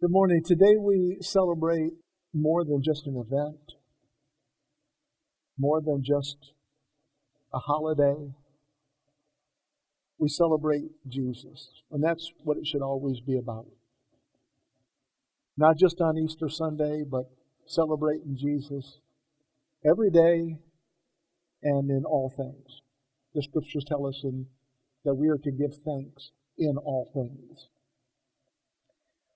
Good morning. Today we celebrate more than just an event, more than just a holiday. We celebrate Jesus, and that's what it should always be about. Not just on Easter Sunday, but celebrating Jesus every day and in all things. The scriptures tell us in, that we are to give thanks in all things.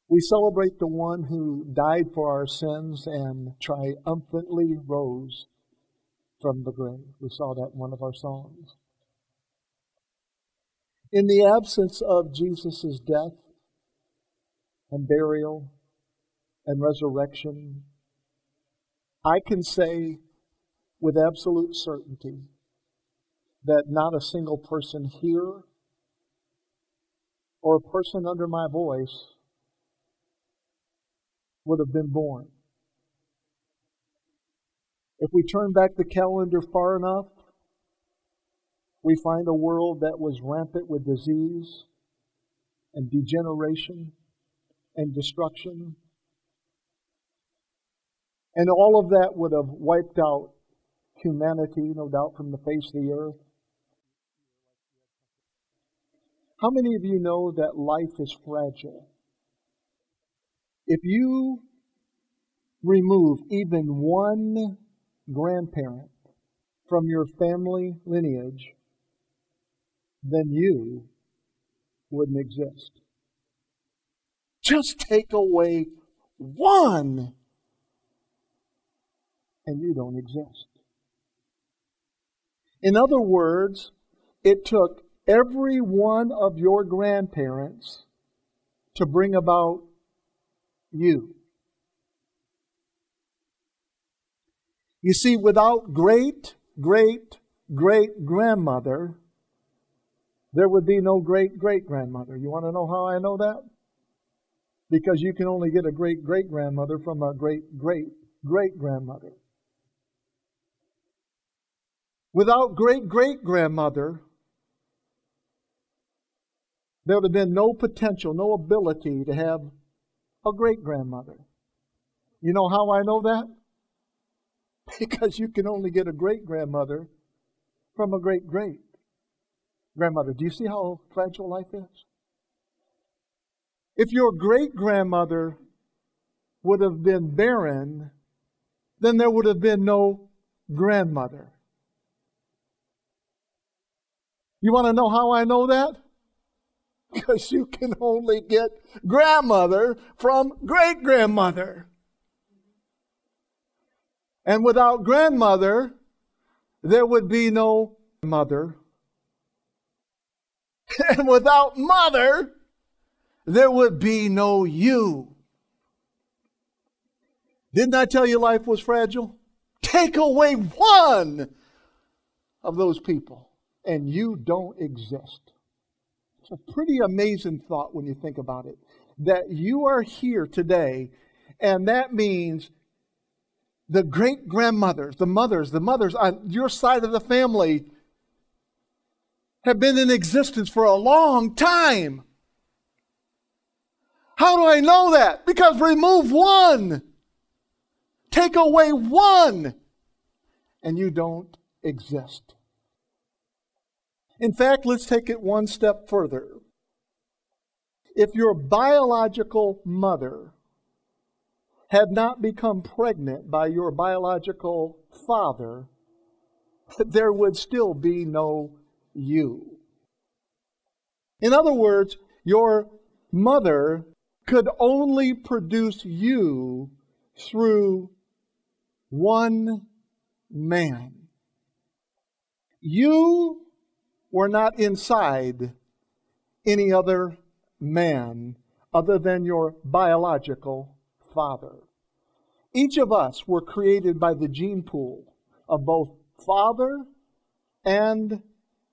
We celebrate the one who died for our sins and triumphantly rose from the grave. We saw that in one of our songs. In the absence of Jesus' death and burial and resurrection, I can say with absolute certainty that not a single person here or a person under my voice would have been born. If we turn back the calendar far enough, we find a world that was rampant with disease and degeneration and destruction. And all of that would have wiped out humanity, no doubt, from the face of the earth. How many of you know that life is fragile? If you remove even one grandparent from your family lineage, then you wouldn't exist. Just take away one, and you don't exist. In other words, it took every one of your grandparents to bring about you. You see, without great, great, great grandmother, there would be no great great grandmother. You want to know how I know that? Because you can only get a great great grandmother from a great great great grandmother. Without great great grandmother, there would have been no potential, no ability to have a great grandmother. You know how I know that? Because you can only get a great grandmother from a great great grandmother. Do you see how fragile life is? If your great grandmother would have been barren, then there would have been no grandmother. You want to know how I know that? Because you can only get grandmother from great grandmother. And without grandmother, there would be no mother. And without mother, there would be no you. Didn't I tell you life was fragile? Take away one of those people, and you don't exist. It's a pretty amazing thought when you think about it. That you are here today, and that means the great grandmothers, the mothers, the mothers on your side of the family have been in existence for a long time. How do I know that? Because remove one, take away one, and you don't exist. In fact, let's take it one step further. If your biological mother had not become pregnant by your biological father, there would still be no you. In other words, your mother could only produce you through one man. You were not inside any other man other than your biological father. Each of us were created by the gene pool of both father and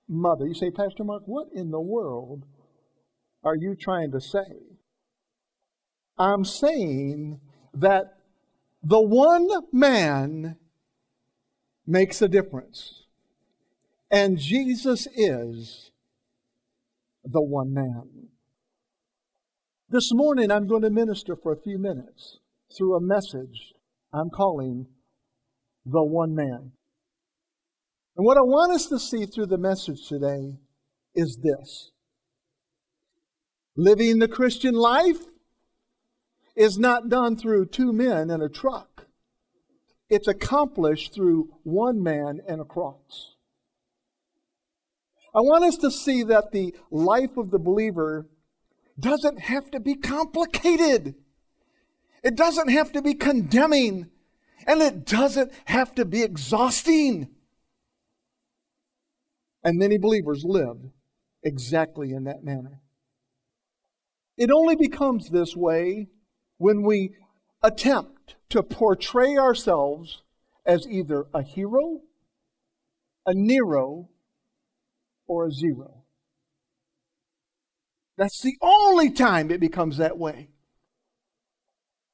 mother. You say, Pastor Mark, what in the world are you trying to say? I'm saying that the one man makes a difference. And Jesus is the one man. This morning, I'm going to minister for a few minutes through a message I'm calling The One Man. And what I want us to see through the message today is this living the Christian life is not done through two men in a truck, it's accomplished through one man and a cross. I want us to see that the life of the believer doesn't have to be complicated. It doesn't have to be condemning. And it doesn't have to be exhausting. And many believers live exactly in that manner. It only becomes this way when we attempt to portray ourselves as either a hero, a Nero, or a zero. That's the only time it becomes that way.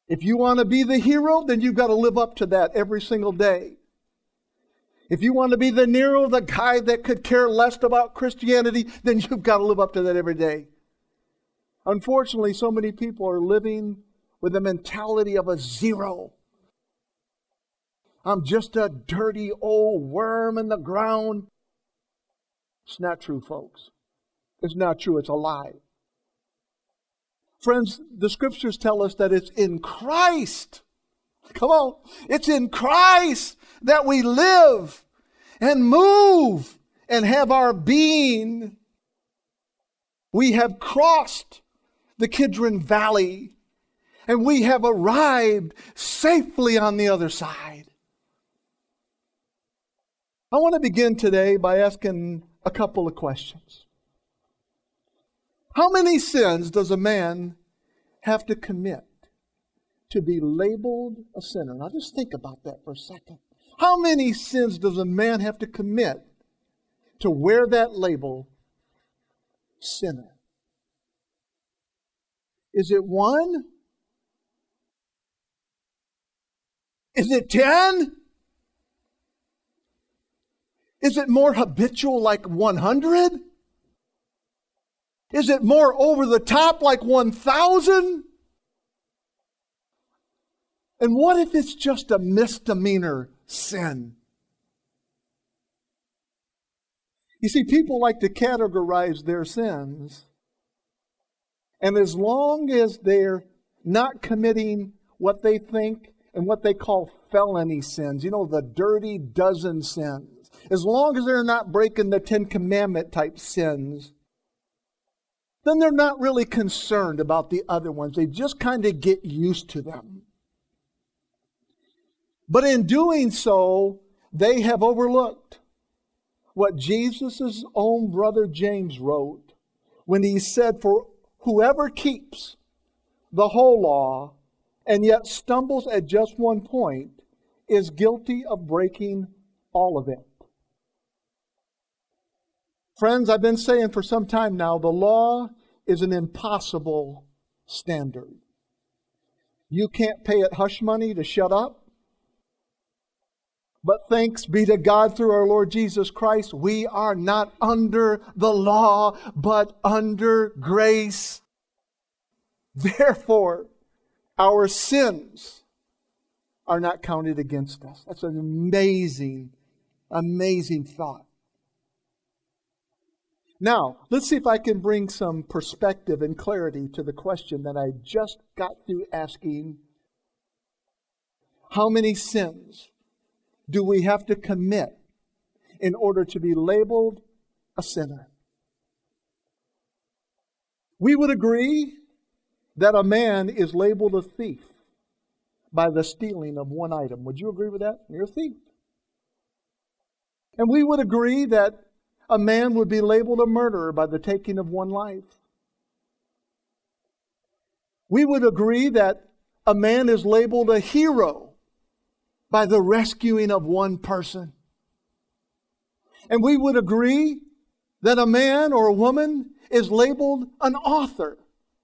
If you want to be the hero, then you've got to live up to that every single day. If you want to be the Nero, the guy that could care less about Christianity, then you've got to live up to that every day. Unfortunately, so many people are living with the mentality of a zero. I'm just a dirty old worm in the ground. It's not true, folks. It's not true. It's a lie. Friends, the scriptures tell us that it's in Christ. Come on. It's in Christ that we live and move and have our being. We have crossed the Kidron Valley and we have arrived safely on the other side. I want to begin today by asking a couple of questions. How many sins does a man have to commit to be labeled a sinner? Now just think about that for a second. How many sins does a man have to commit to wear that label, sinner? Is it one? Is it ten? Is it more habitual like 100? Is it more over the top like 1,000? And what if it's just a misdemeanor sin? You see, people like to categorize their sins. And as long as they're not committing what they think and what they call felony sins, you know, the dirty dozen sins, as long as they're not breaking the Ten Commandment type sins, then they're not really concerned about the other ones. They just kind of get used to them. But in doing so, they have overlooked what Jesus' own brother James wrote when he said, For whoever keeps the whole law and yet stumbles at just one point is guilty of breaking all of it. Friends, I've been saying for some time now the law is an impossible standard. You can't pay it hush money to shut up. But thanks be to God through our Lord Jesus Christ, we are not under the law, but under grace. Therefore, our sins are not counted against us. That's an amazing, amazing thought. Now, let's see if I can bring some perspective and clarity to the question that I just got through asking. How many sins do we have to commit in order to be labeled a sinner? We would agree that a man is labeled a thief by the stealing of one item. Would you agree with that? You're a thief. And we would agree that a man would be labeled a murderer by the taking of one life. We would agree that a man is labeled a hero by the rescuing of one person. And we would agree that a man or a woman is labeled an author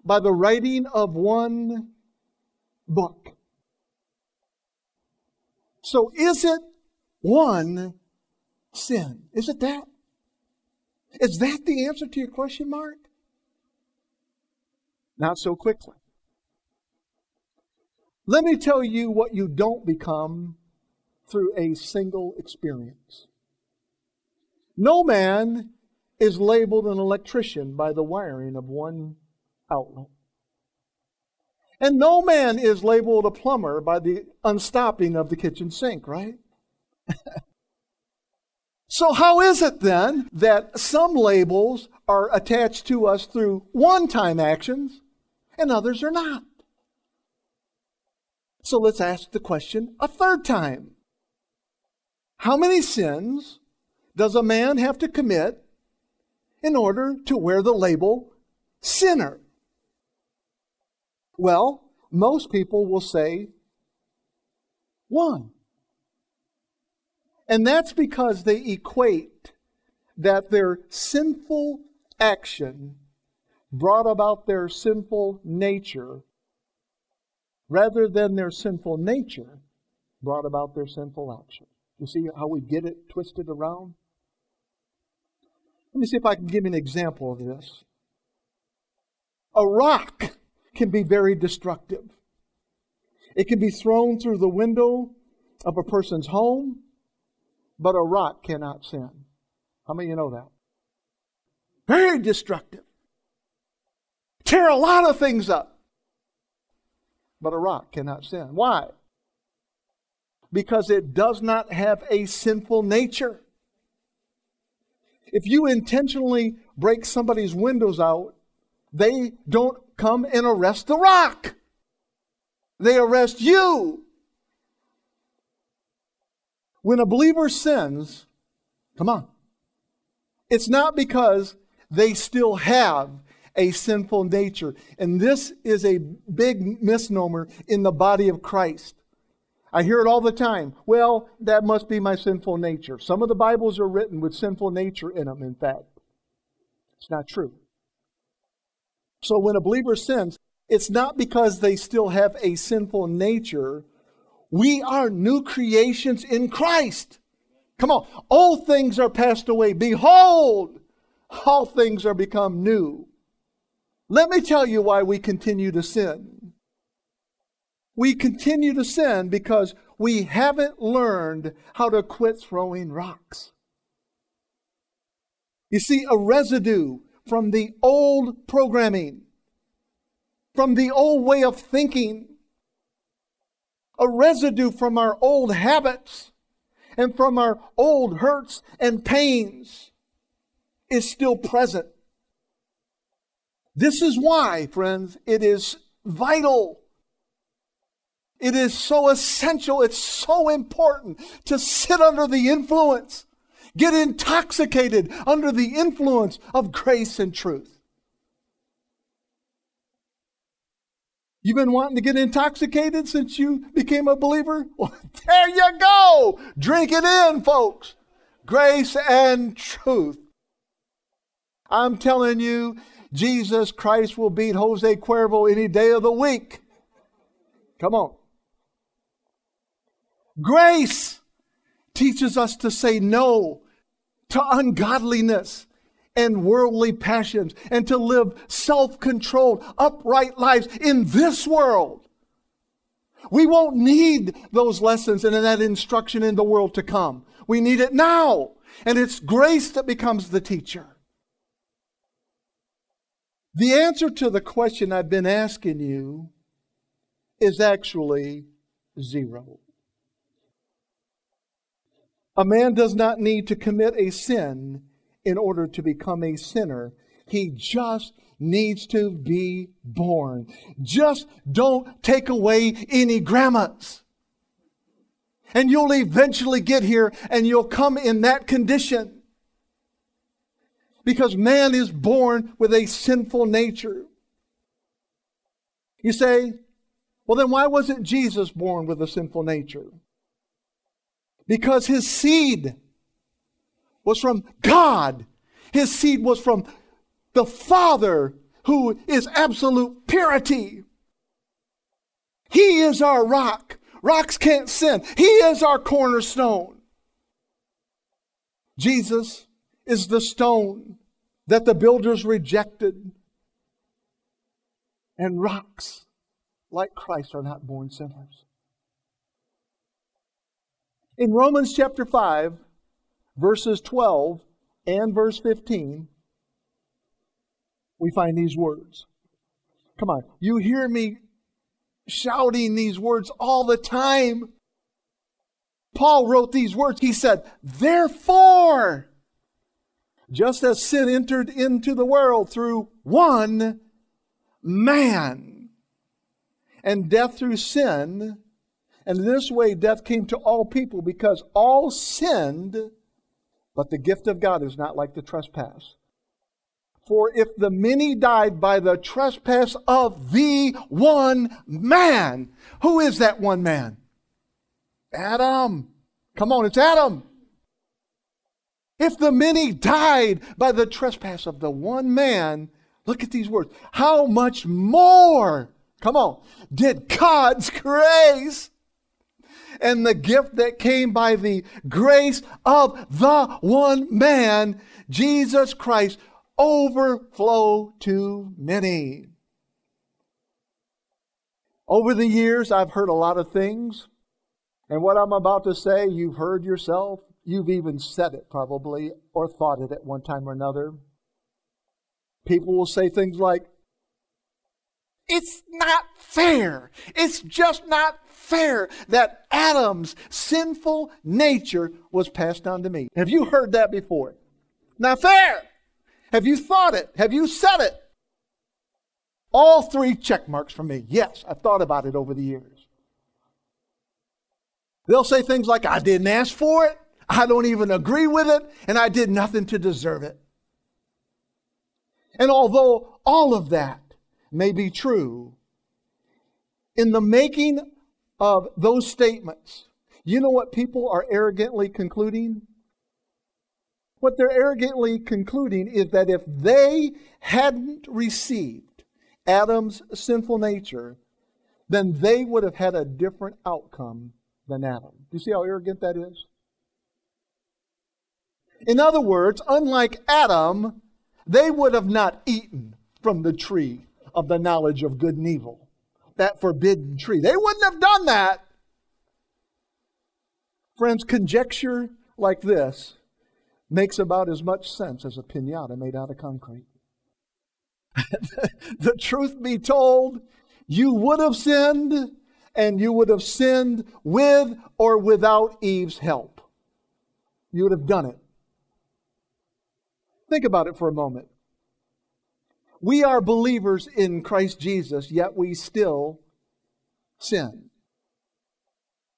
by the writing of one book. So is it one sin? Is it that? Is that the answer to your question mark? Not so quickly. Let me tell you what you don't become through a single experience. No man is labeled an electrician by the wiring of one outlet. And no man is labeled a plumber by the unstopping of the kitchen sink, right? so, how is it then that some labels are attached to us through one time actions and others are not? So, let's ask the question a third time How many sins does a man have to commit in order to wear the label sinner? Well, most people will say one. And that's because they equate that their sinful action brought about their sinful nature rather than their sinful nature brought about their sinful action. You see how we get it twisted around? Let me see if I can give you an example of this. A rock can be very destructive. It can be thrown through the window of a person's home, but a rock cannot sin. How many of you know that? Very destructive. Tear a lot of things up. But a rock cannot sin. Why? Because it does not have a sinful nature. If you intentionally break somebody's windows out, they don't come and arrest the rock. They arrest you. When a believer sins, come on, it's not because they still have a sinful nature. And this is a big misnomer in the body of Christ. I hear it all the time. Well, that must be my sinful nature. Some of the Bibles are written with sinful nature in them, in fact. It's not true. So when a believer sins, it's not because they still have a sinful nature. We are new creations in Christ. Come on. All things are passed away. Behold, all things are become new. Let me tell you why we continue to sin. We continue to sin because we haven't learned how to quit throwing rocks. You see, a residue from the old programming, from the old way of thinking, a residue from our old habits and from our old hurts and pains is still present. This is why, friends, it is vital. It is so essential. It's so important to sit under the influence get intoxicated under the influence of grace and truth. You've been wanting to get intoxicated since you became a believer? Well, there you go. Drink it in, folks. Grace and truth. I'm telling you, Jesus Christ will beat Jose Cuervo any day of the week. Come on. Grace teaches us to say no to ungodliness and worldly passions and to live self controlled, upright lives in this world. We won't need those lessons and that instruction in the world to come. We need it now. And it's grace that becomes the teacher. The answer to the question I've been asking you is actually zero. A man does not need to commit a sin in order to become a sinner. He just needs to be born. Just don't take away any grandmas. And you'll eventually get here and you'll come in that condition. Because man is born with a sinful nature. You say, well, then why wasn't Jesus born with a sinful nature? because his seed was from God. His seed was from the Father who is absolute purity. He is our rock. Rocks can't sin. He is our cornerstone. Jesus is the stone that the builders rejected. And rocks like Christ are not born sinners. In Romans chapter 5, verses 12 and verse 15, we find these words. Come on, you hear me shouting these words all the time. Paul wrote these words. He said, Therefore, just as sin entered into the world through one man, and death through sin, and this way death came to all people because all sinned, but the gift of God is not like the trespass. For if the many died by the trespass of the one man, who is that one man? Adam. Come on, it's Adam. If the many died by the trespass of the one man, look at these words. How much more, come on, did God's grace and the gift that came by the grace of the one man, Jesus Christ, overflow to many? Over the years, I've heard a lot of things. And what I'm about to say, you've heard yourself. You've even said it probably or thought it at one time or another. People will say things like, it's not fair. It's just not fair that Adam's sinful nature was passed down to me. Have you heard that before? Not fair. Have you thought it? Have you said it? All three check marks for me. Yes, I've thought about it over the years. They'll say things like, I didn't ask for it. I don't even agree with it, and I did nothing to deserve it. And although all of that may be true, in the making of those statements, you know what people are arrogantly concluding? What they're arrogantly concluding is that if they hadn't received Adam's sinful nature, then they would have had a different outcome than Adam. Do you see how arrogant that is? In other words, unlike Adam, they would have not eaten from the tree of the knowledge of good and evil, that forbidden tree. They wouldn't have done that. Friends, conjecture like this makes about as much sense as a pinata made out of concrete. the truth be told, you would have sinned, and you would have sinned with or without Eve's help. You would have done it. Think about it for a moment. We are believers in Christ Jesus, yet we still sin.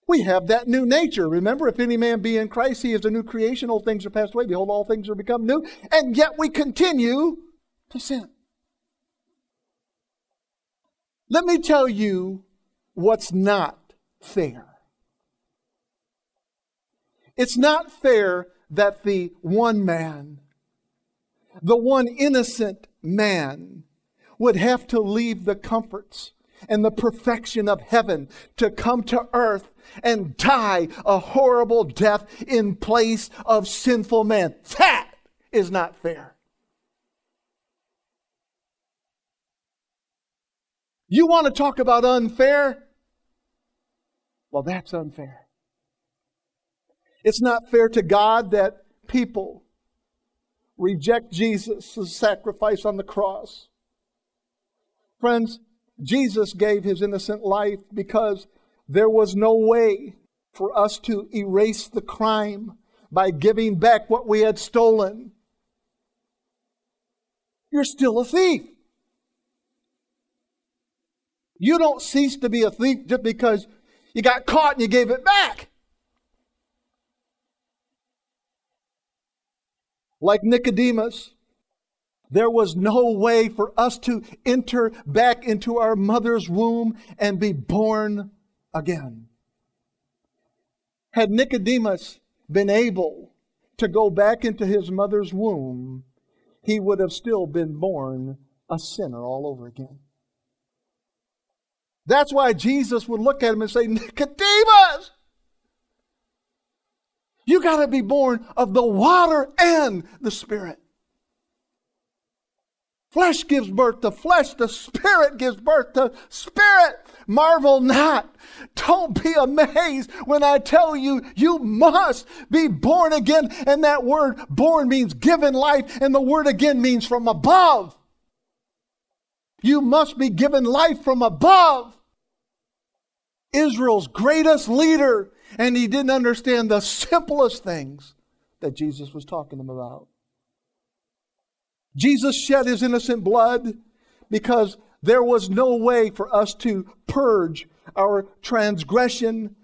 We have that new nature. Remember, if any man be in Christ, he is a new creation. Old things are passed away. Behold, all things are become new. And yet we continue to sin. Let me tell you what's not fair. It's not fair that the one man the one innocent man would have to leave the comforts and the perfection of heaven to come to earth and die a horrible death in place of sinful man. That is not fair. You want to talk about unfair? Well, that's unfair. It's not fair to God that people reject Jesus' sacrifice on the cross. Friends, Jesus gave his innocent life because there was no way for us to erase the crime by giving back what we had stolen. You're still a thief. You don't cease to be a thief just because you got caught and you gave it back. Like Nicodemus, there was no way for us to enter back into our mother's womb and be born again. Had Nicodemus been able to go back into his mother's womb, he would have still been born a sinner all over again. That's why Jesus would look at him and say, Nicodemus, you got to be born of the water and the Spirit. Flesh gives birth to flesh, the Spirit gives birth to spirit. Marvel not. Don't be amazed when I tell you, you must be born again. And that word born means given life, and the word again means from above. You must be given life from above. Israel's greatest leader, and he didn't understand the simplest things that Jesus was talking to him about. Jesus shed his innocent blood because there was no way for us to purge our transgression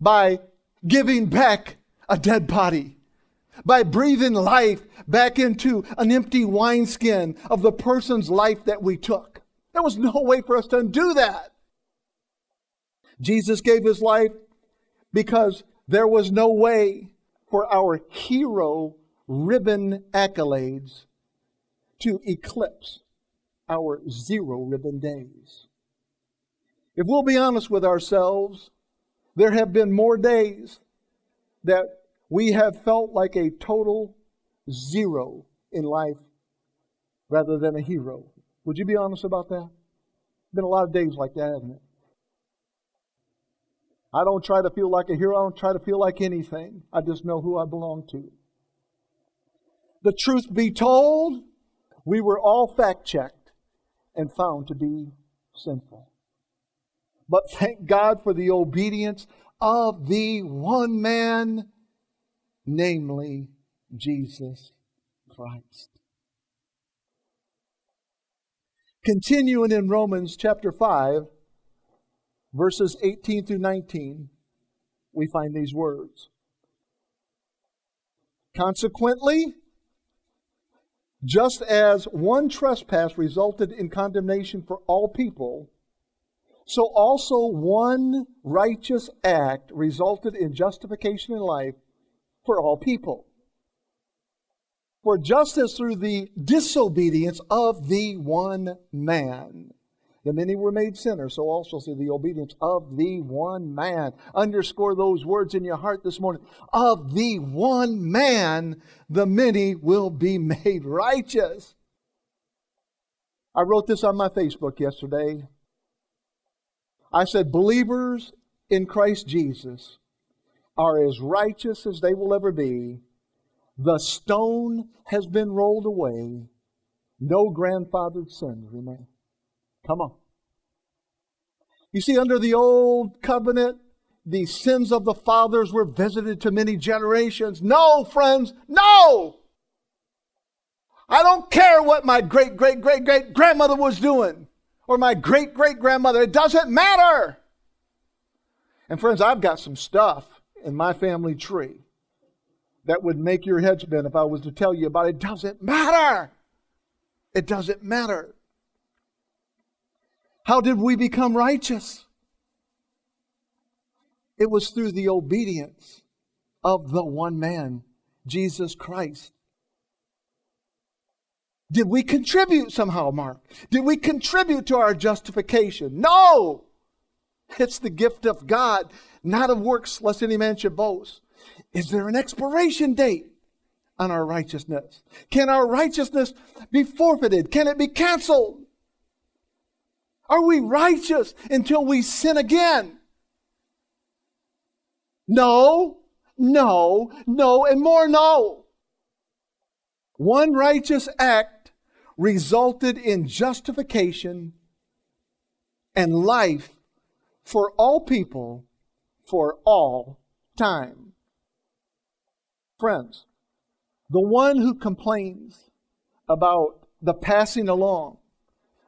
by giving back a dead body, by breathing life back into an empty wineskin of the person's life that we took. There was no way for us to undo that. Jesus gave his life because there was no way for our hero ribbon accolades to eclipse our zero ribbon days. If we'll be honest with ourselves, there have been more days that we have felt like a total zero in life rather than a hero. Would you be honest about that? Been a lot of days like that, hasn't it? I don't try to feel like a hero. I don't try to feel like anything. I just know who I belong to. The truth be told, we were all fact checked and found to be sinful. But thank God for the obedience of the one man, namely Jesus Christ. Continuing in Romans chapter 5, verses 18 through 19, we find these words. Consequently, just as one trespass resulted in condemnation for all people, so also one righteous act resulted in justification in life for all people. For just as through the disobedience of the one man, the many were made sinners, so also through the obedience of the one man. Underscore those words in your heart this morning. Of the one man, the many will be made righteous. I wrote this on my Facebook yesterday. I said, Believers in Christ Jesus are as righteous as they will ever be. The stone has been rolled away. No grandfathered sins remain. Come on. You see, under the old covenant, the sins of the fathers were visited to many generations. No, friends, no! I don't care what my great, great, great, great grandmother was doing or my great, great grandmother. It doesn't matter. And, friends, I've got some stuff in my family tree that would make your head spin if I was to tell you about it. It doesn't matter. It doesn't matter. How did we become righteous? It was through the obedience of the one man, Jesus Christ. Did we contribute somehow, Mark? Did we contribute to our justification? No! It's the gift of God, not of works, lest any man should boast. Is there an expiration date on our righteousness? Can our righteousness be forfeited? Can it be canceled? Are we righteous until we sin again? No, no, no, and more no. One righteous act resulted in justification and life for all people for all time. Friends, the one who complains about the passing along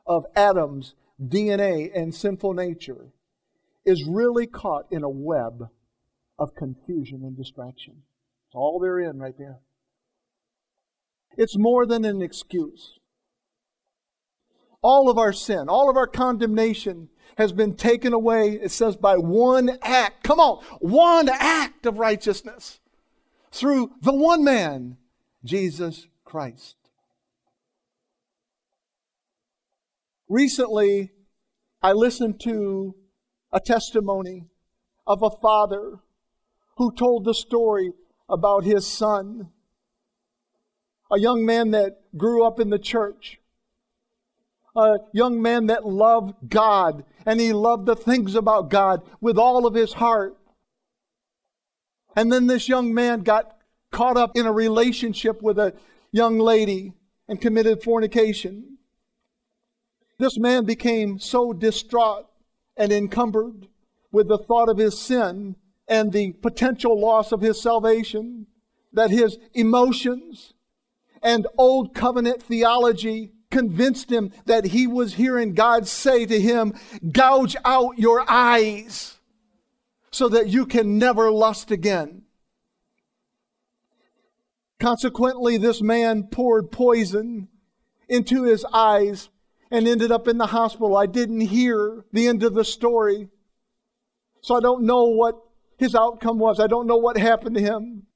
of Adam's DNA and sinful nature is really caught in a web of confusion and distraction. It's all they're in right there. It's more than an excuse. All of our sin, all of our condemnation has been taken away, it says, by one act. Come on, one act of righteousness through the one man, Jesus Christ. Recently, I listened to a testimony of a father who told the story about his son, a young man that grew up in the church, A young man that loved God and he loved the things about God with all of his heart. And then this young man got caught up in a relationship with a young lady and committed fornication. This man became so distraught and encumbered with the thought of his sin and the potential loss of his salvation that his emotions and old covenant theology convinced him that he was hearing God say to him, Gouge out your eyes so that you can never lust again. Consequently, this man poured poison into his eyes and ended up in the hospital. I didn't hear the end of the story, so I don't know what his outcome was. I don't know what happened to him.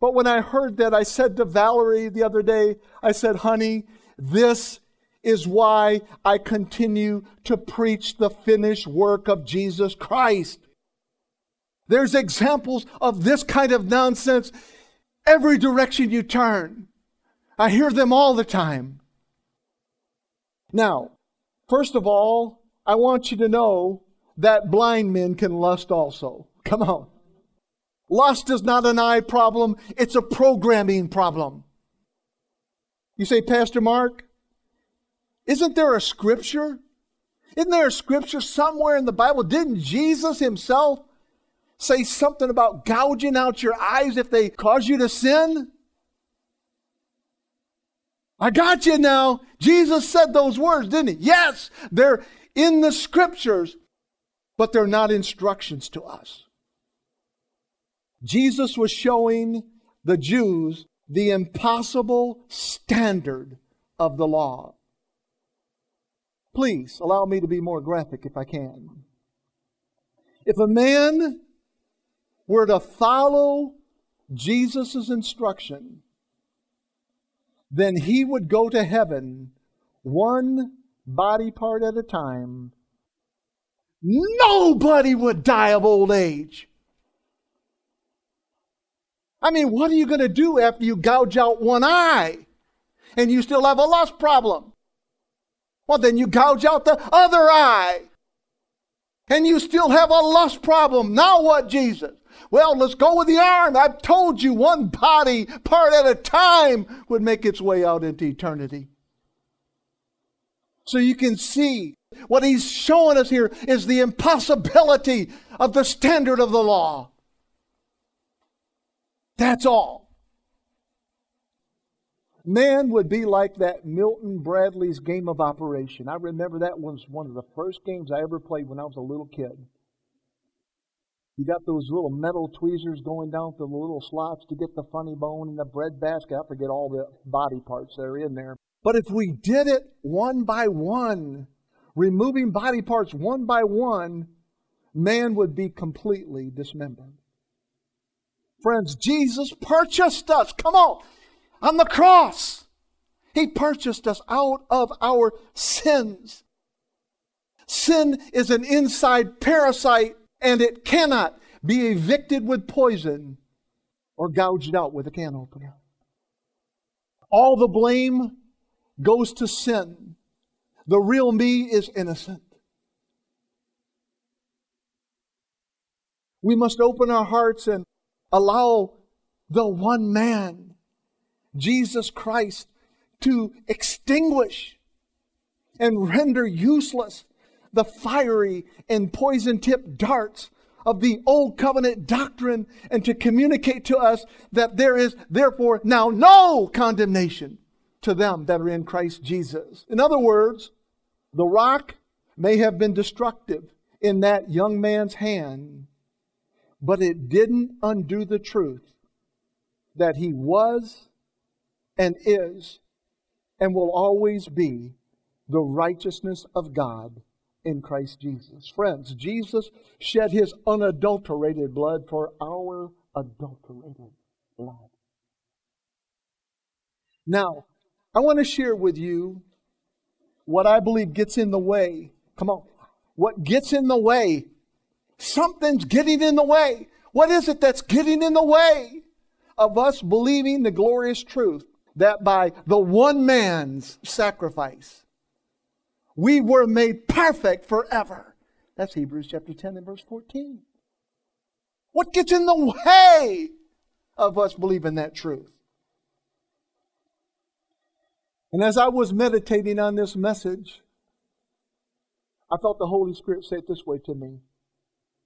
But when I heard that, I said to Valerie the other day, I said, honey, this is why I continue to preach the finished work of Jesus Christ. There's examples of this kind of nonsense every direction you turn. I hear them all the time. Now, first of all, I want you to know that blind men can lust also. Come on. Lust is not an eye problem, it's a programming problem. You say, Pastor Mark, isn't there a scripture? Isn't there a scripture somewhere in the Bible? Didn't Jesus himself say something about gouging out your eyes if they cause you to sin? I got you now. Jesus said those words, didn't he? Yes, they're in the scriptures, but they're not instructions to us. Jesus was showing the Jews the impossible standard of the law. Please allow me to be more graphic if I can. If a man were to follow Jesus' instruction, then he would go to heaven one body part at a time. Nobody would die of old age. I mean, what are you going to do after you gouge out one eye and you still have a lust problem? Well, then you gouge out the other eye and you still have a lust problem. Now what, Jesus? Well, let's go with the arm. I've told you one body part at a time would make its way out into eternity. So you can see what he's showing us here is the impossibility of the standard of the law. That's all. Man would be like that Milton Bradley's game of operation. I remember that was one of the first games I ever played when I was a little kid. You got those little metal tweezers going down through the little slots to get the funny bone and the bread basket. I forget all the body parts that are in there. But if we did it one by one, removing body parts one by one, man would be completely dismembered. Friends, Jesus purchased us. Come on. On the cross. He purchased us out of our sins. Sin is an inside parasite and it cannot be evicted with poison or gouged out with a can opener. All the blame goes to sin. The real me is innocent. We must open our hearts and allow the one man, Jesus Christ, to extinguish and render useless the fiery and poison tipped darts of the old covenant doctrine and to communicate to us that there is therefore now no condemnation to them that are in Christ Jesus. In other words, the rock may have been destructive in that young man's hand, but it didn't undo the truth that he was and is and will always be the righteousness of God in Christ Jesus. Friends, Jesus shed his unadulterated blood for our adulterated blood. Now, I want to share with you what I believe gets in the way. Come on. What gets in the way? Something's getting in the way. What is it that's getting in the way of us believing the glorious truth that by the one man's sacrifice, We were made perfect forever. That's Hebrews chapter 10 and verse 14. What gets in the way of us believing that truth? And as I was meditating on this message, I felt the Holy Spirit say it this way to me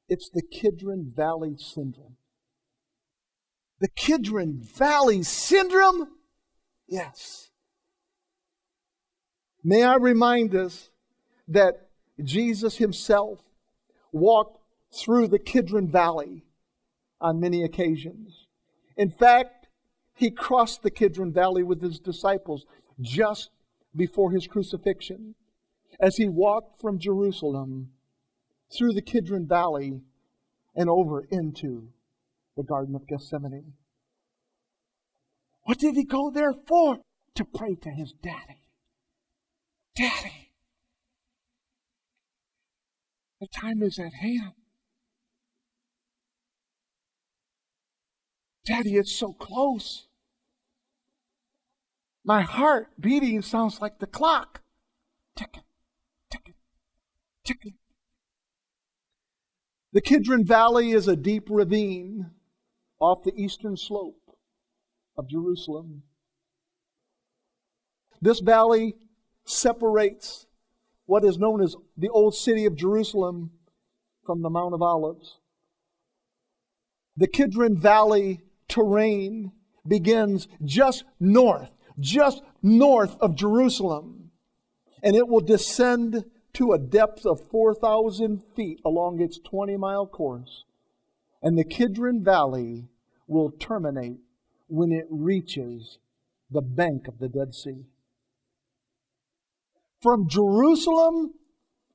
it's the Kidron Valley Syndrome. The Kidron Valley Syndrome? Yes. May I remind us that Jesus himself walked through the Kidron Valley on many occasions. In fact, he crossed the Kidron Valley with his disciples just before his crucifixion as he walked from Jerusalem through the Kidron Valley and over into the Garden of Gethsemane. What did he go there for? To pray to his daddy. Daddy, the time is at hand. Daddy, it's so close. My heart beating sounds like the clock. Ticking, ticking, ticking. The Kidron Valley is a deep ravine off the eastern slope of Jerusalem. This valley separates what is known as the old city of Jerusalem from the Mount of Olives. The Kidron Valley terrain begins just north, just north of Jerusalem, and it will descend to a depth of 4,000 feet along its 20 mile course. And the Kidron Valley will terminate when it reaches the bank of the Dead Sea. From Jerusalem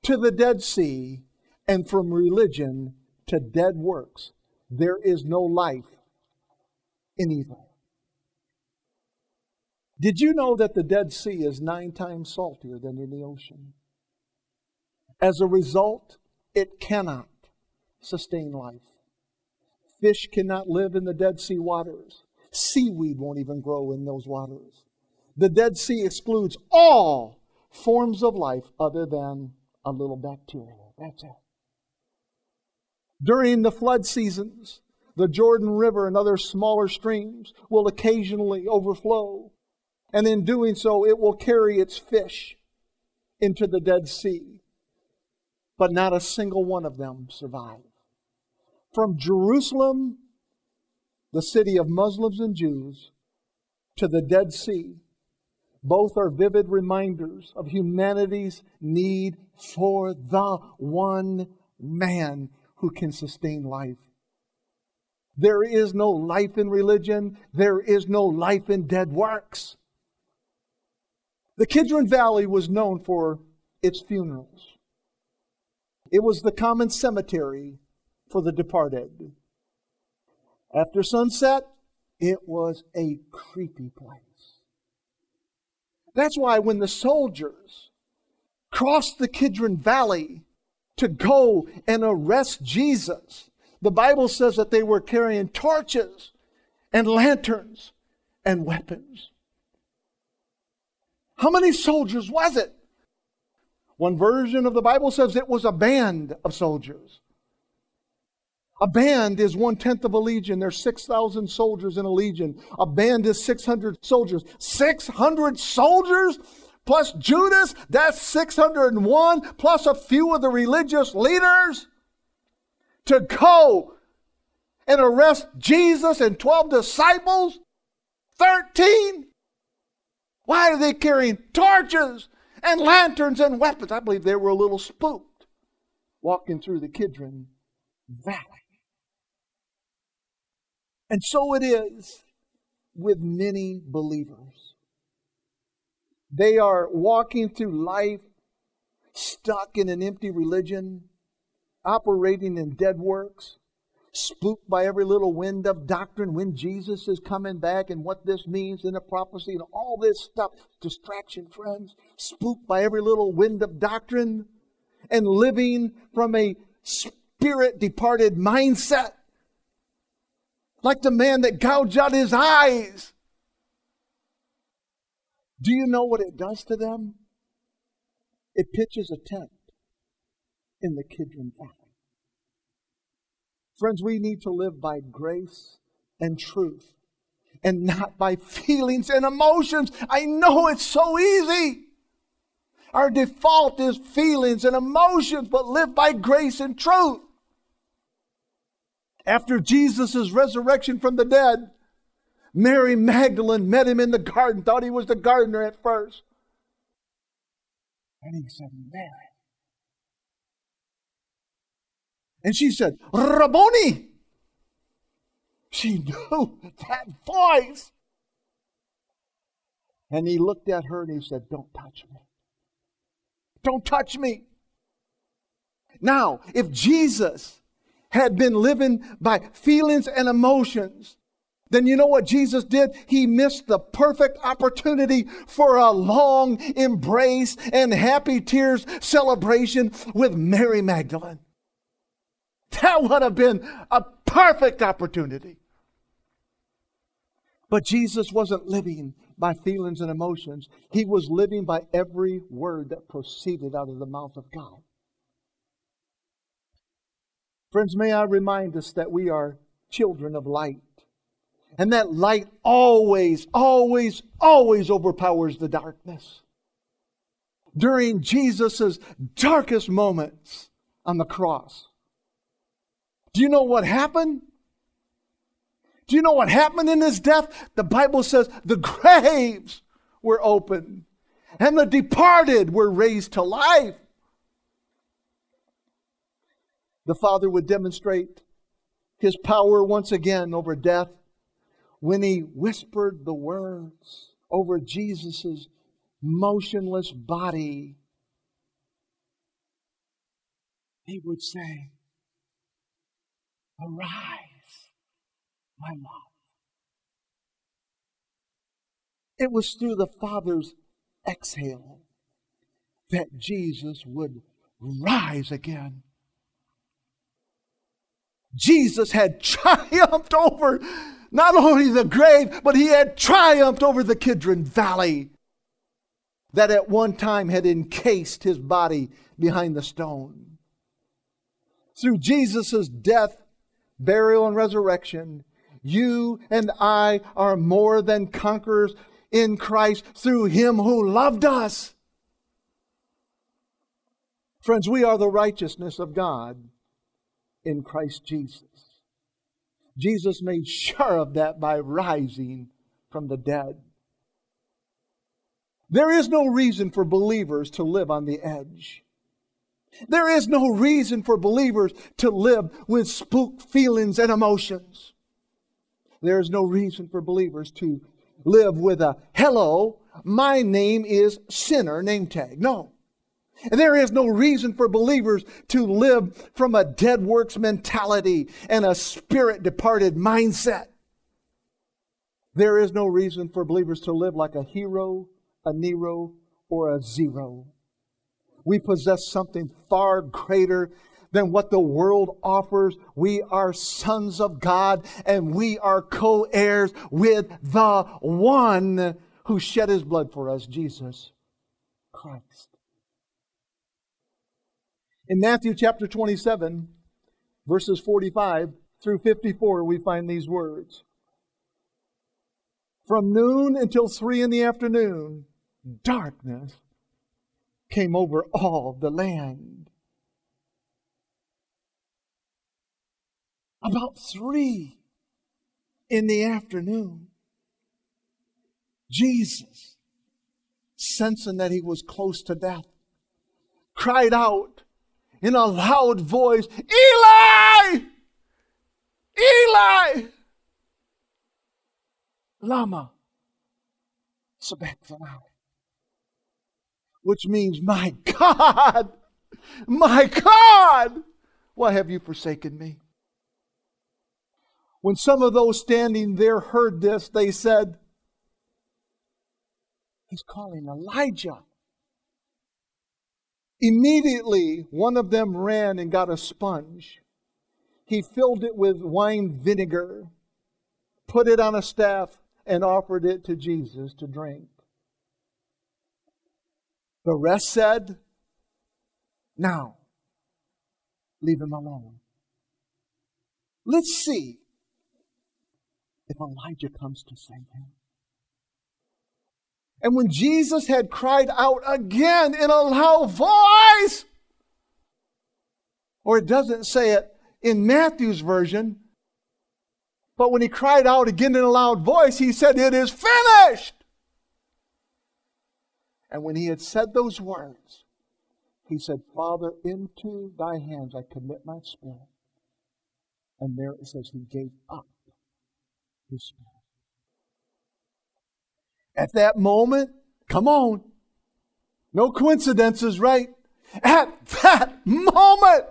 to the Dead Sea, and from religion to dead works, there is no life in either. Did you know that the Dead Sea is nine times saltier than in the ocean? As a result, it cannot sustain life. Fish cannot live in the Dead Sea waters. Seaweed won't even grow in those waters. The Dead Sea excludes all forms of life other than a little bacteria. That's it. During the flood seasons, the Jordan River and other smaller streams will occasionally overflow. And in doing so, it will carry its fish into the Dead Sea but not a single one of them survived. From Jerusalem, the city of Muslims and Jews, to the Dead Sea, both are vivid reminders of humanity's need for the one man who can sustain life. There is no life in religion. There is no life in dead works. The Kidron Valley was known for its funerals. It was the common cemetery for the departed. After sunset, it was a creepy place. That's why when the soldiers crossed the Kidron Valley to go and arrest Jesus, the Bible says that they were carrying torches and lanterns and weapons. How many soldiers was it? One version of the Bible says it was a band of soldiers. A band is one tenth of a legion. There's 6,000 soldiers in a legion. A band is 600 soldiers. 600 soldiers plus Judas, that's 601 plus a few of the religious leaders to go and arrest Jesus and 12 disciples. 13. Why are they carrying torches and lanterns and weapons. I believe they were a little spooked walking through the Kidron Valley. And so it is with many believers. They are walking through life stuck in an empty religion, operating in dead works, spooked by every little wind of doctrine when Jesus is coming back and what this means in the prophecy and all this stuff. Distraction, friends. Spooked by every little wind of doctrine and living from a spirit departed mindset. Like the man that gouged out his eyes. Do you know what it does to them? it pitches a tent in the Kidron Valley. Friends, we need to live by grace and truth and not by feelings and emotions. I know it's so easy. Our default is feelings and emotions, but live by grace and truth. After Jesus' resurrection from the dead, Mary Magdalene met him in the garden, thought he was the gardener at first. And he said, Mary. And she said, Rabboni. She knew that voice. And he looked at her and he said, Don't touch me. Don't touch me. Now, if Jesus had been living by feelings and emotions, then you know what Jesus did? He missed the perfect opportunity for a long embrace and happy tears celebration with Mary Magdalene. That would have been a perfect opportunity. But Jesus wasn't living by feelings and emotions. He was living by every word that proceeded out of the mouth of God. Friends, may I remind us that we are children of light. And that light always, always, always overpowers the darkness. During Jesus' darkest moments on the cross, do you know what happened? Do you know what happened in his death? The Bible says the graves were opened and the departed were raised to life. The Father would demonstrate his power once again over death when he whispered the words over Jesus' motionless body. He would say, Arise my love. It was through the Father's exhale that Jesus would rise again. Jesus had triumphed over not only the grave, but he had triumphed over the Kidron Valley that at one time had encased his body behind the stone. Through Jesus' death, burial, and resurrection, you and I are more than conquerors in Christ through Him who loved us. Friends, we are the righteousness of God in Christ Jesus. Jesus made sure of that by rising from the dead. There is no reason for believers to live on the edge. There is no reason for believers to live with spooked feelings and emotions. There is no reason for believers to live with a hello, my name is sinner name tag. No. And there is no reason for believers to live from a dead works mentality and a spirit departed mindset. There is no reason for believers to live like a hero, a Nero, or a zero. We possess something far greater than what the world offers. We are sons of God and we are co heirs with the one who shed his blood for us, Jesus Christ. In Matthew chapter 27, verses 45 through 54, we find these words From noon until three in the afternoon, darkness came over all the land. About three in the afternoon, Jesus, sensing that he was close to death, cried out in a loud voice, Eli! Eli! Lama sabachthani. Which means, my God, my God, why have you forsaken me? When some of those standing there heard this, they said, He's calling Elijah. Immediately, one of them ran and got a sponge. He filled it with wine vinegar, put it on a staff, and offered it to Jesus to drink. The rest said, Now, leave him alone. Let's see if Elijah comes to save him. And when Jesus had cried out again in a loud voice, or it doesn't say it in Matthew's version, but when he cried out again in a loud voice, he said, It is finished. And when he had said those words, he said, Father, into thy hands I commit my spirit. And there it says he gave up his spirit. At that moment, come on, no coincidences, right? At that moment,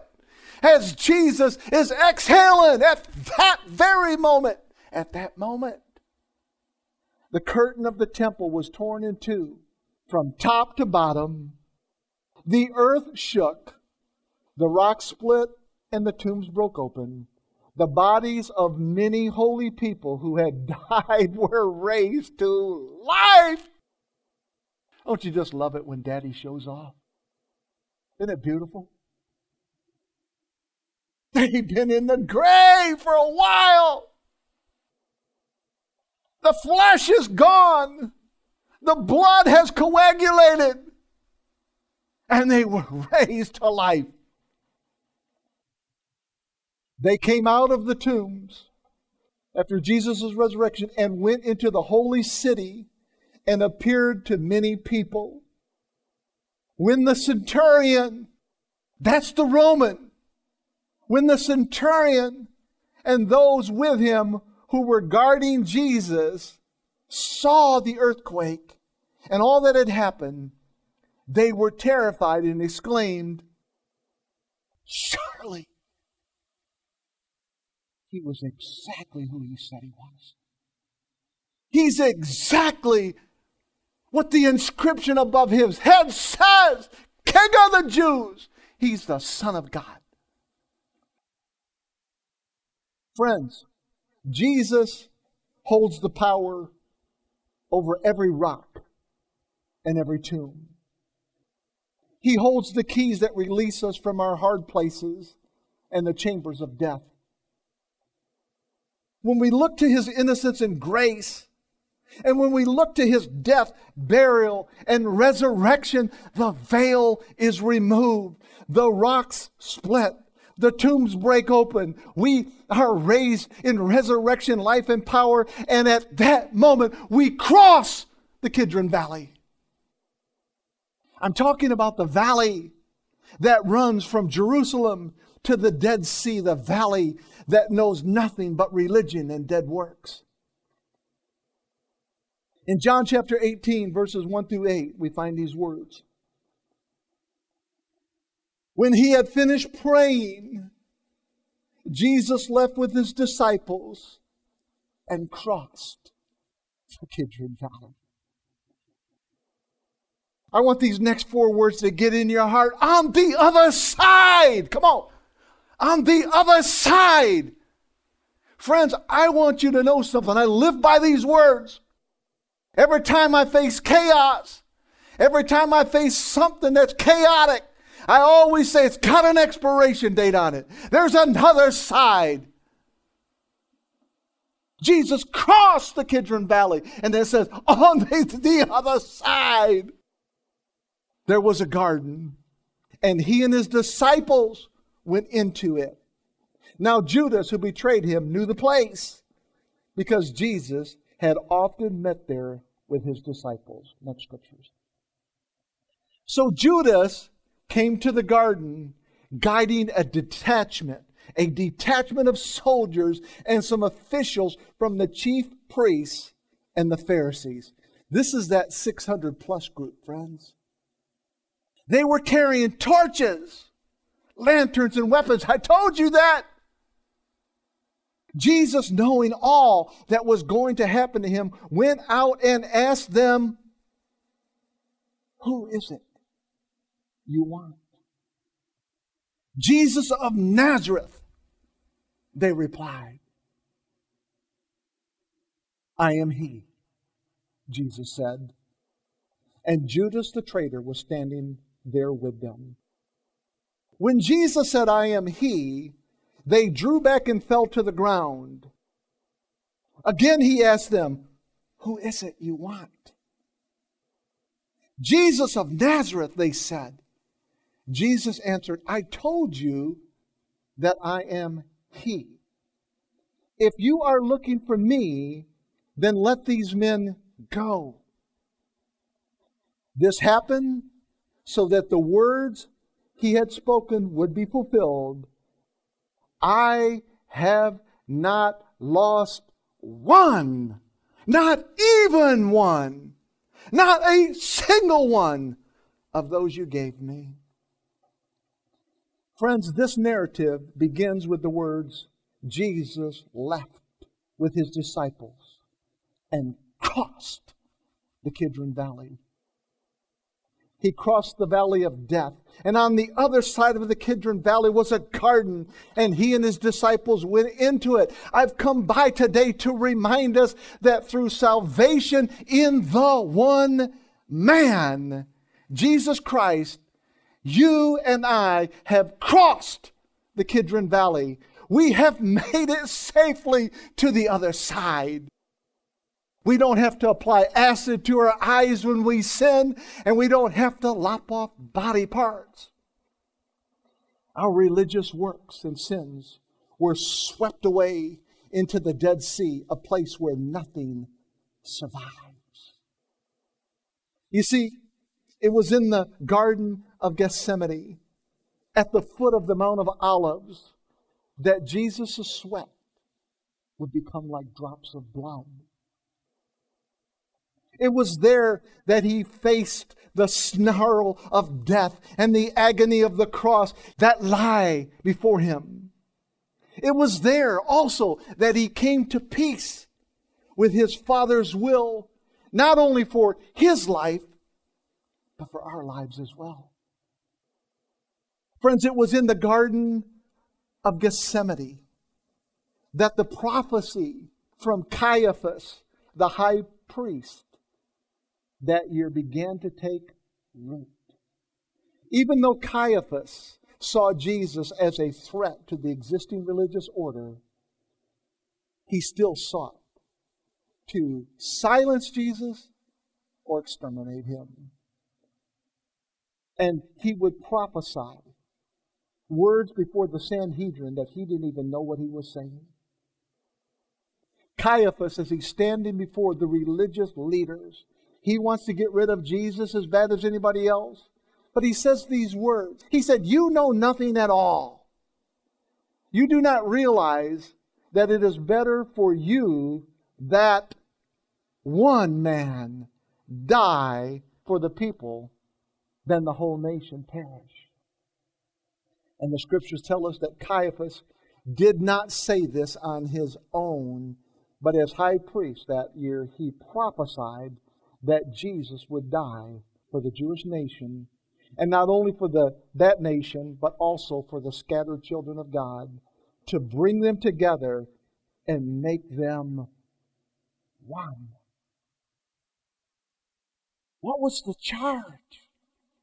as Jesus is exhaling, at that very moment, at that moment, the curtain of the temple was torn in two from top to bottom. The earth shook, the rock split, and the tombs broke open. The bodies of many holy people who had died were raised to life. Don't you just love it when daddy shows off? Isn't it beautiful? They've been in the grave for a while. The flesh is gone. The blood has coagulated. And they were raised to life. They came out of the tombs after Jesus' resurrection and went into the holy city and appeared to many people. When the centurion, that's the Roman, when the centurion and those with him who were guarding Jesus saw the earthquake and all that had happened, they were terrified and exclaimed, Surely he was exactly who he said he was. He's exactly what the inscription above his head says King of the Jews. He's the Son of God. Friends, Jesus holds the power over every rock and every tomb. He holds the keys that release us from our hard places and the chambers of death when we look to his innocence and grace, and when we look to his death, burial, and resurrection, the veil is removed. The rocks split. The tombs break open. We are raised in resurrection, life, and power. And at that moment, we cross the Kidron Valley. I'm talking about the valley that runs from Jerusalem to the Dead Sea, the valley that knows nothing but religion and dead works. In John chapter 18, verses 1 through 8, we find these words. When he had finished praying, Jesus left with his disciples and crossed the Kidron Valley. I want these next four words to get in your heart. On the other side. Come on on the other side. Friends, I want you to know something. I live by these words. Every time I face chaos, every time I face something that's chaotic, I always say it's got an expiration date on it. There's another side. Jesus crossed the Kidron Valley, and then says, on the, the other side, there was a garden, and he and his disciples went into it. Now, Judas, who betrayed him, knew the place because Jesus had often met there with his disciples. Next scriptures. So Judas came to the garden guiding a detachment, a detachment of soldiers and some officials from the chief priests and the Pharisees. This is that 600 plus group, friends. They were carrying torches lanterns and weapons. I told you that. Jesus, knowing all that was going to happen to him, went out and asked them, Who is it you want? Jesus of Nazareth, they replied. I am he, Jesus said. And Judas the traitor was standing there with them. When Jesus said, I am He, they drew back and fell to the ground. Again, He asked them, Who is it you want? Jesus of Nazareth, they said. Jesus answered, I told you that I am He. If you are looking for me, then let these men go. This happened so that the words he had spoken would be fulfilled. I have not lost one, not even one, not a single one of those you gave me. Friends, this narrative begins with the words Jesus left with his disciples and crossed the Kidron Valley. He crossed the valley of death. And on the other side of the Kidron Valley was a garden, and he and his disciples went into it. I've come by today to remind us that through salvation in the one man, Jesus Christ, you and I have crossed the Kidron Valley. We have made it safely to the other side. We don't have to apply acid to our eyes when we sin, and we don't have to lop off body parts. Our religious works and sins were swept away into the Dead Sea, a place where nothing survives. You see, it was in the Garden of Gethsemane, at the foot of the Mount of Olives, that Jesus' sweat would become like drops of blood it was there that he faced the snarl of death and the agony of the cross that lie before him. It was there also that he came to peace with his Father's will, not only for his life, but for our lives as well. Friends, it was in the Garden of Gethsemane that the prophecy from Caiaphas, the high priest, that year began to take root. Even though Caiaphas saw Jesus as a threat to the existing religious order, he still sought to silence Jesus or exterminate him. And he would prophesy words before the Sanhedrin that he didn't even know what he was saying. Caiaphas, as he's standing before the religious leaders, he wants to get rid of Jesus as bad as anybody else. But he says these words. He said, You know nothing at all. You do not realize that it is better for you that one man die for the people than the whole nation perish. And the scriptures tell us that Caiaphas did not say this on his own, but as high priest that year, he prophesied that Jesus would die for the Jewish nation, and not only for the, that nation, but also for the scattered children of God, to bring them together and make them one. What was the charge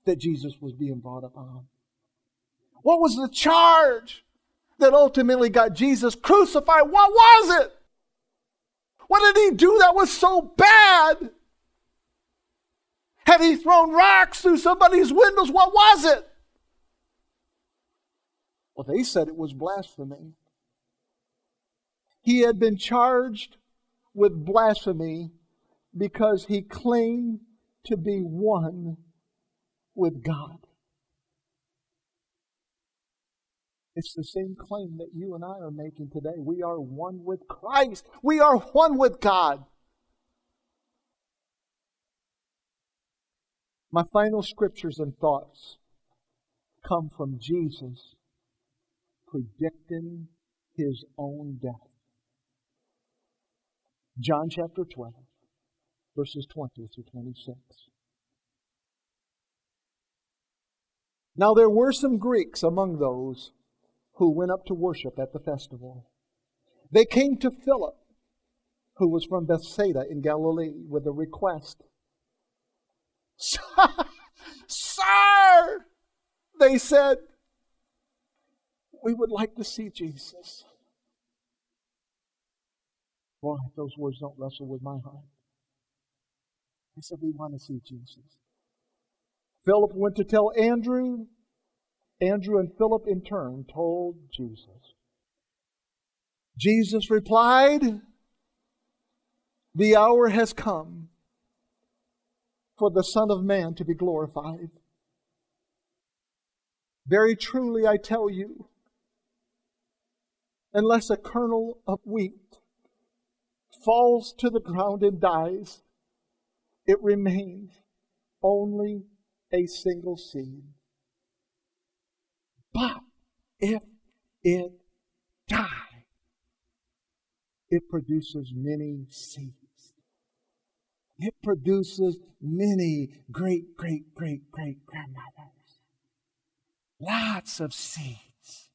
that Jesus was being brought up on? What was the charge that ultimately got Jesus crucified? What was it? What did he do that was so bad? Had he thrown rocks through somebody's windows? What was it? Well, they said it was blasphemy. He had been charged with blasphemy because he claimed to be one with God. It's the same claim that you and I are making today. We are one with Christ. We are one with God. My final scriptures and thoughts come from Jesus predicting his own death. John chapter 12, verses 20 through 26. Now there were some Greeks among those who went up to worship at the festival. They came to Philip, who was from Bethsaida in Galilee, with a request Sir, they said, We would like to see Jesus. Boy, those words don't wrestle with my heart. He said, We want to see Jesus. Philip went to tell Andrew. Andrew and Philip, in turn, told Jesus. Jesus replied, The hour has come for the Son of Man to be glorified. Very truly, I tell you, unless a kernel of wheat falls to the ground and dies, it remains only a single seed. But if it die, it produces many seeds. It produces many great, great, great, great grandmothers. Lots of seeds.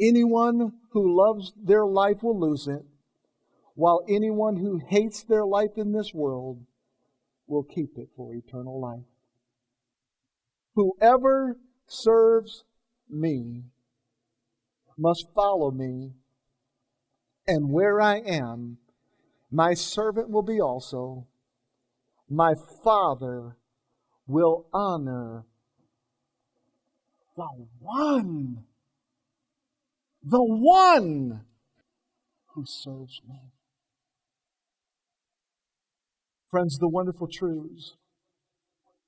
Anyone who loves their life will lose it, while anyone who hates their life in this world will keep it for eternal life. Whoever serves me must follow me, and where I am, my servant will be also. My Father will honor the one, the one who serves me. Friends, the wonderful truths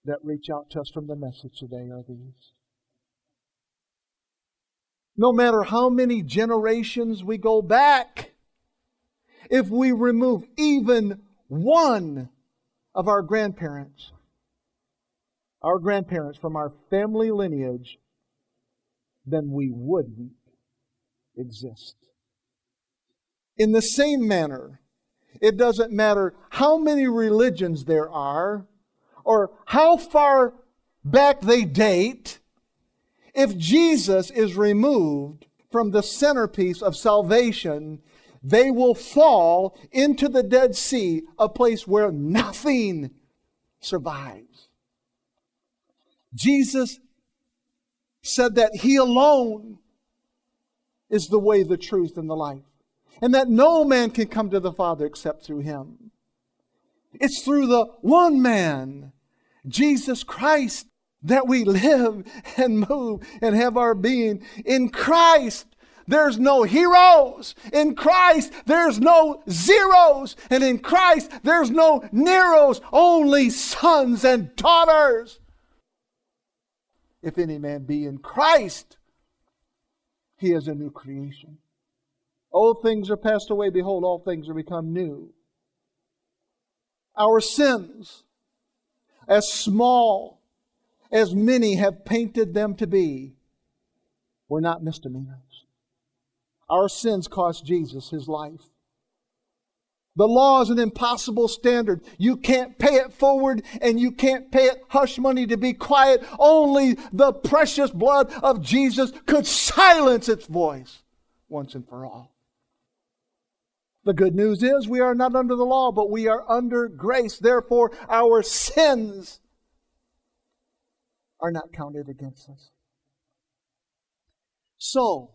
that reach out to us from the message today are these. No matter how many generations we go back, if we remove even one of our grandparents, our grandparents from our family lineage, then we wouldn't exist. In the same manner, it doesn't matter how many religions there are or how far back they date. If Jesus is removed from the centerpiece of salvation, they will fall into the Dead Sea, a place where nothing survives. Jesus said that He alone is the way, the truth, and the life, and that no man can come to the Father except through Him. It's through the one man, Jesus Christ, that we live and move and have our being. In Christ, there's no heroes. In Christ, there's no zeros. And in Christ, there's no Neros, only sons and daughters. If any man be in Christ, he is a new creation. Old things are passed away. Behold, all things are become new. Our sins, as small as many have painted them to be, were not misdemeanors. Our sins cost Jesus his life. The law is an impossible standard. You can't pay it forward and you can't pay it hush money to be quiet. Only the precious blood of Jesus could silence its voice once and for all. The good news is we are not under the law, but we are under grace. Therefore, our sins are not counted against us. So,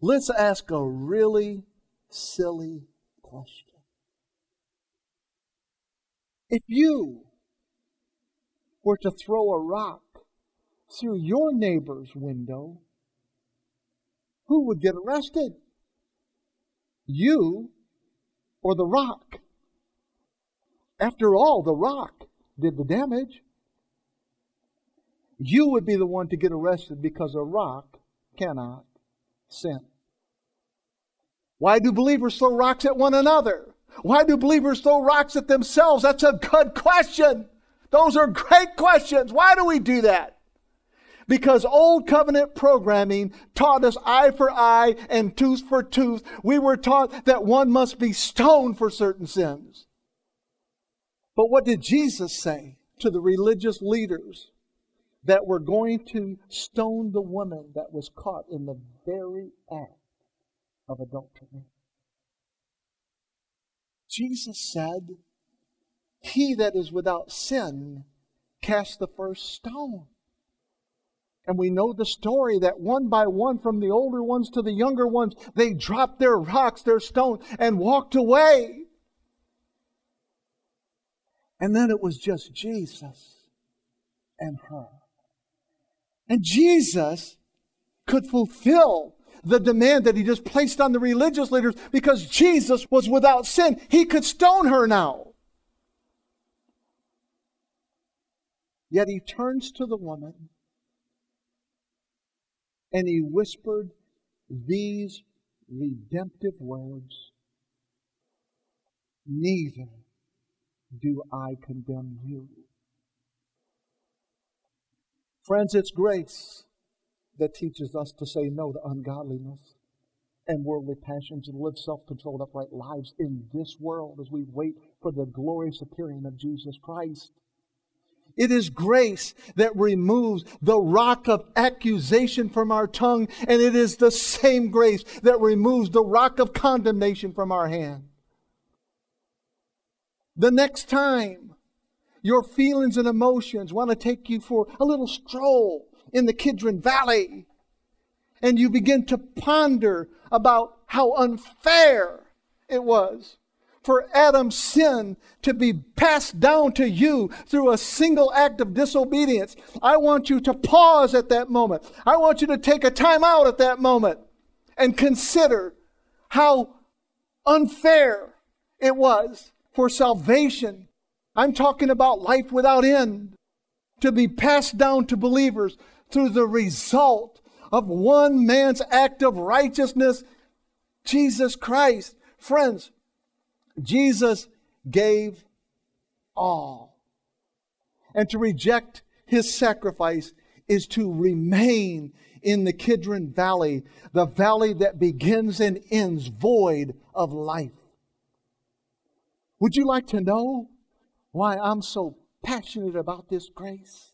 let's ask a really silly question. If you were to throw a rock through your neighbor's window, who would get arrested? You or the rock? After all, the rock did the damage. You would be the one to get arrested because a rock cannot sin. Why do believers throw rocks at one another? Why do believers throw rocks at themselves? That's a good question. Those are great questions. Why do we do that? Because old covenant programming taught us eye for eye and tooth for tooth. We were taught that one must be stoned for certain sins. But what did Jesus say to the religious leaders that were going to stone the woman that was caught in the very act of adultery? Jesus said, He that is without sin cast the first stone. And we know the story that one by one, from the older ones to the younger ones, they dropped their rocks, their stones, and walked away. And then it was just Jesus and her. And Jesus could fulfill the demand that he just placed on the religious leaders because Jesus was without sin. He could stone her now. Yet he turns to the woman and he whispered these redemptive words Neither do I condemn you. Friends, it's grace that teaches us to say no to ungodliness and worldly passions and live self controlled, upright lives in this world as we wait for the glorious appearing of Jesus Christ. It is grace that removes the rock of accusation from our tongue, and it is the same grace that removes the rock of condemnation from our hand. The next time your feelings and emotions want to take you for a little stroll in the Kidron Valley, and you begin to ponder about how unfair it was for Adam's sin to be passed down to you through a single act of disobedience. I want you to pause at that moment. I want you to take a time out at that moment and consider how unfair it was for salvation. I'm talking about life without end to be passed down to believers through the result of one man's act of righteousness, Jesus Christ. Friends, Jesus gave all. And to reject his sacrifice is to remain in the Kidron Valley, the valley that begins and ends void of life. Would you like to know why I'm so passionate about this grace?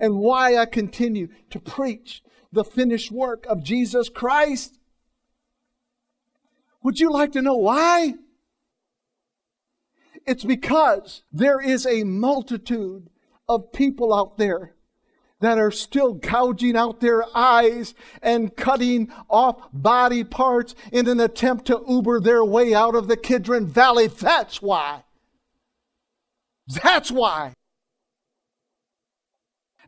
And why I continue to preach the finished work of Jesus Christ? Would you like to know why? It's because there is a multitude of people out there that are still gouging out their eyes and cutting off body parts in an attempt to Uber their way out of the Kidron Valley. That's why. That's why.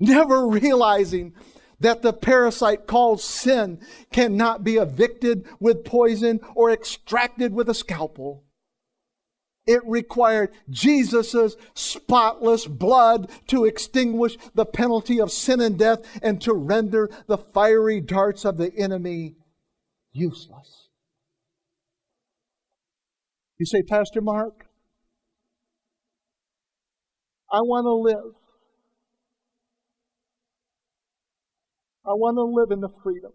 Never realizing that the parasite called sin cannot be evicted with poison or extracted with a scalpel. It required Jesus' spotless blood to extinguish the penalty of sin and death and to render the fiery darts of the enemy useless. You say, Pastor Mark, I want to live. I want to live in the freedom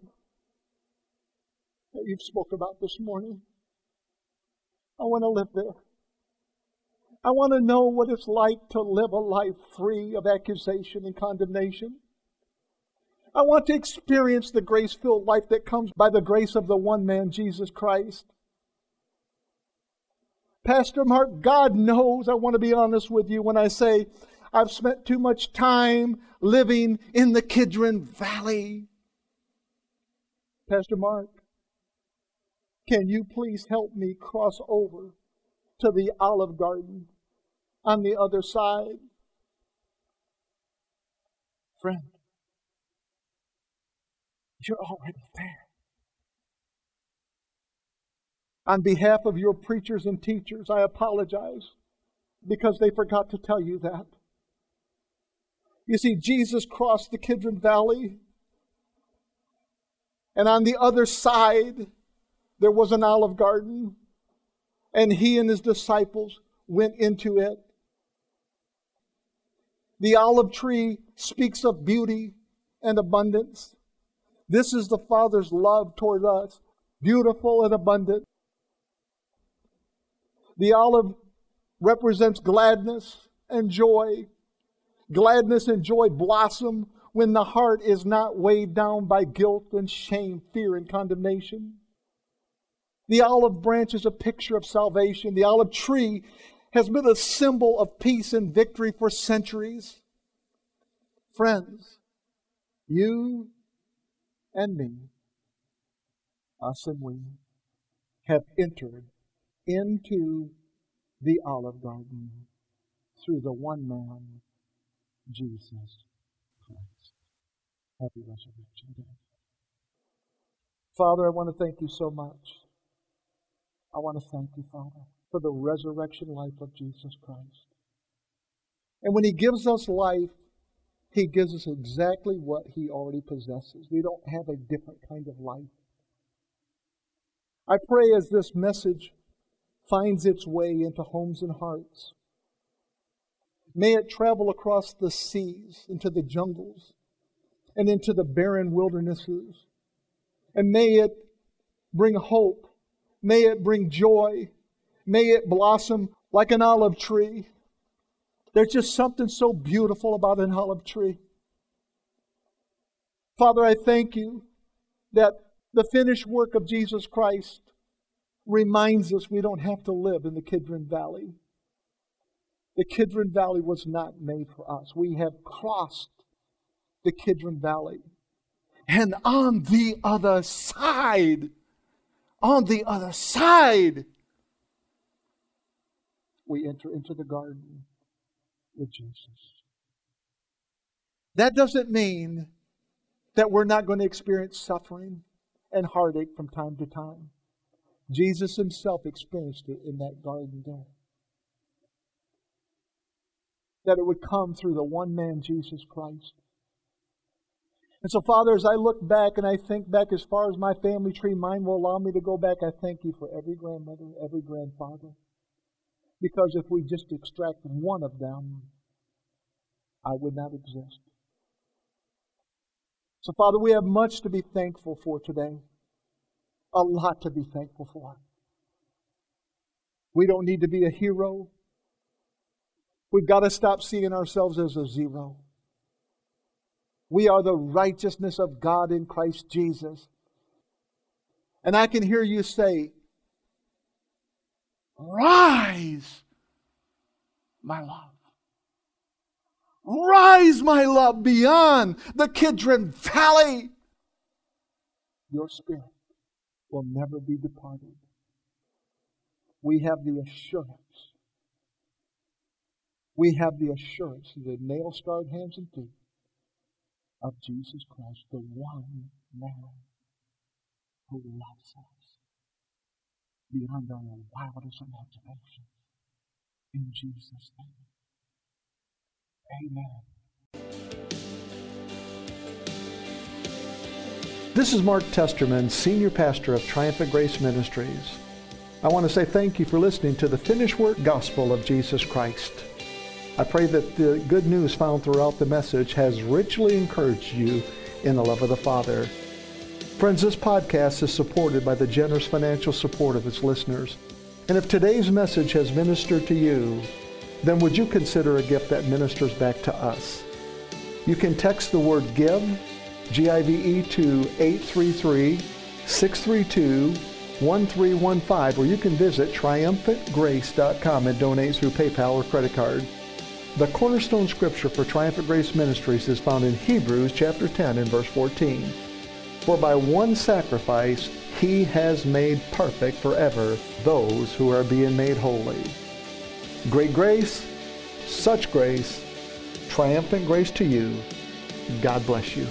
that you've spoke about this morning. I want to live there. I want to know what it's like to live a life free of accusation and condemnation. I want to experience the grace filled life that comes by the grace of the one man, Jesus Christ. Pastor Mark, God knows I want to be honest with you when I say I've spent too much time living in the Kidron Valley. Pastor Mark, can you please help me cross over to the Olive Garden on the other side. Friend, you're already there. On behalf of your preachers and teachers, I apologize because they forgot to tell you that. You see, Jesus crossed the Kidron Valley, and on the other side, there was an olive garden and he and his disciples went into it. The olive tree speaks of beauty and abundance. This is the Father's love toward us, beautiful and abundant. The olive represents gladness and joy. Gladness and joy blossom when the heart is not weighed down by guilt and shame, fear and condemnation. The olive branch is a picture of salvation. The olive tree has been a symbol of peace and victory for centuries. Friends, You and me, us and we, have entered into the Olive Garden through the one man, Jesus Christ. Happy Resurrection Day. Father, I want to thank you so much. I want to thank you, Father, for the resurrection life of Jesus Christ. And when He gives us life, He gives us exactly what He already possesses. We don't have a different kind of life. I pray as this message finds its way into homes and hearts, may it travel across the seas, into the jungles, and into the barren wildernesses. And may it bring hope. May it bring joy. May it blossom like an olive tree. There's just something so beautiful about an olive tree. Father, I thank you that the finished work of Jesus Christ reminds us we don't have to live in the Kidron Valley. The Kidron Valley was not made for us. We have crossed the Kidron Valley. And on the other side, on the other side, we enter into the garden with Jesus. That doesn't mean that we're not going to experience suffering and heartache from time to time. Jesus himself experienced it in that garden there. That it would come through the one man, Jesus Christ. And so, Father, as I look back and I think back as far as my family tree, mine will allow me to go back, I thank you for every grandmother, every grandfather. Because if we just extract one of them, I would not exist. So, Father, we have much to be thankful for today. A lot to be thankful for. We don't need to be a hero. We've got to stop seeing ourselves as a zero. We are the righteousness of God in Christ Jesus. And I can hear you say, Rise, my love. Rise, my love, beyond the Kidron Valley. Your spirit will never be departed. We have the assurance. We have the assurance of the nail scarred hands and feet of Jesus Christ, the one man who loves us beyond our wildest imagination. In Jesus' name. Amen. This is Mark Testerman, Senior Pastor of Triumphant Grace Ministries. I want to say thank you for listening to the finished work gospel of Jesus Christ. I pray that the good news found throughout the message has richly encouraged you in the love of the Father. Friends, this podcast is supported by the generous financial support of its listeners. And if today's message has ministered to you, then would you consider a gift that ministers back to us? You can text the word GIVE, G-I-V-E, to 833-632-1315, or you can visit triumphantgrace.com and donate through PayPal or credit card. The cornerstone scripture for Triumphant Grace Ministries is found in Hebrews chapter 10 and verse 14. For by one sacrifice he has made perfect forever those who are being made holy. Great grace, such grace, triumphant grace to you. God bless you.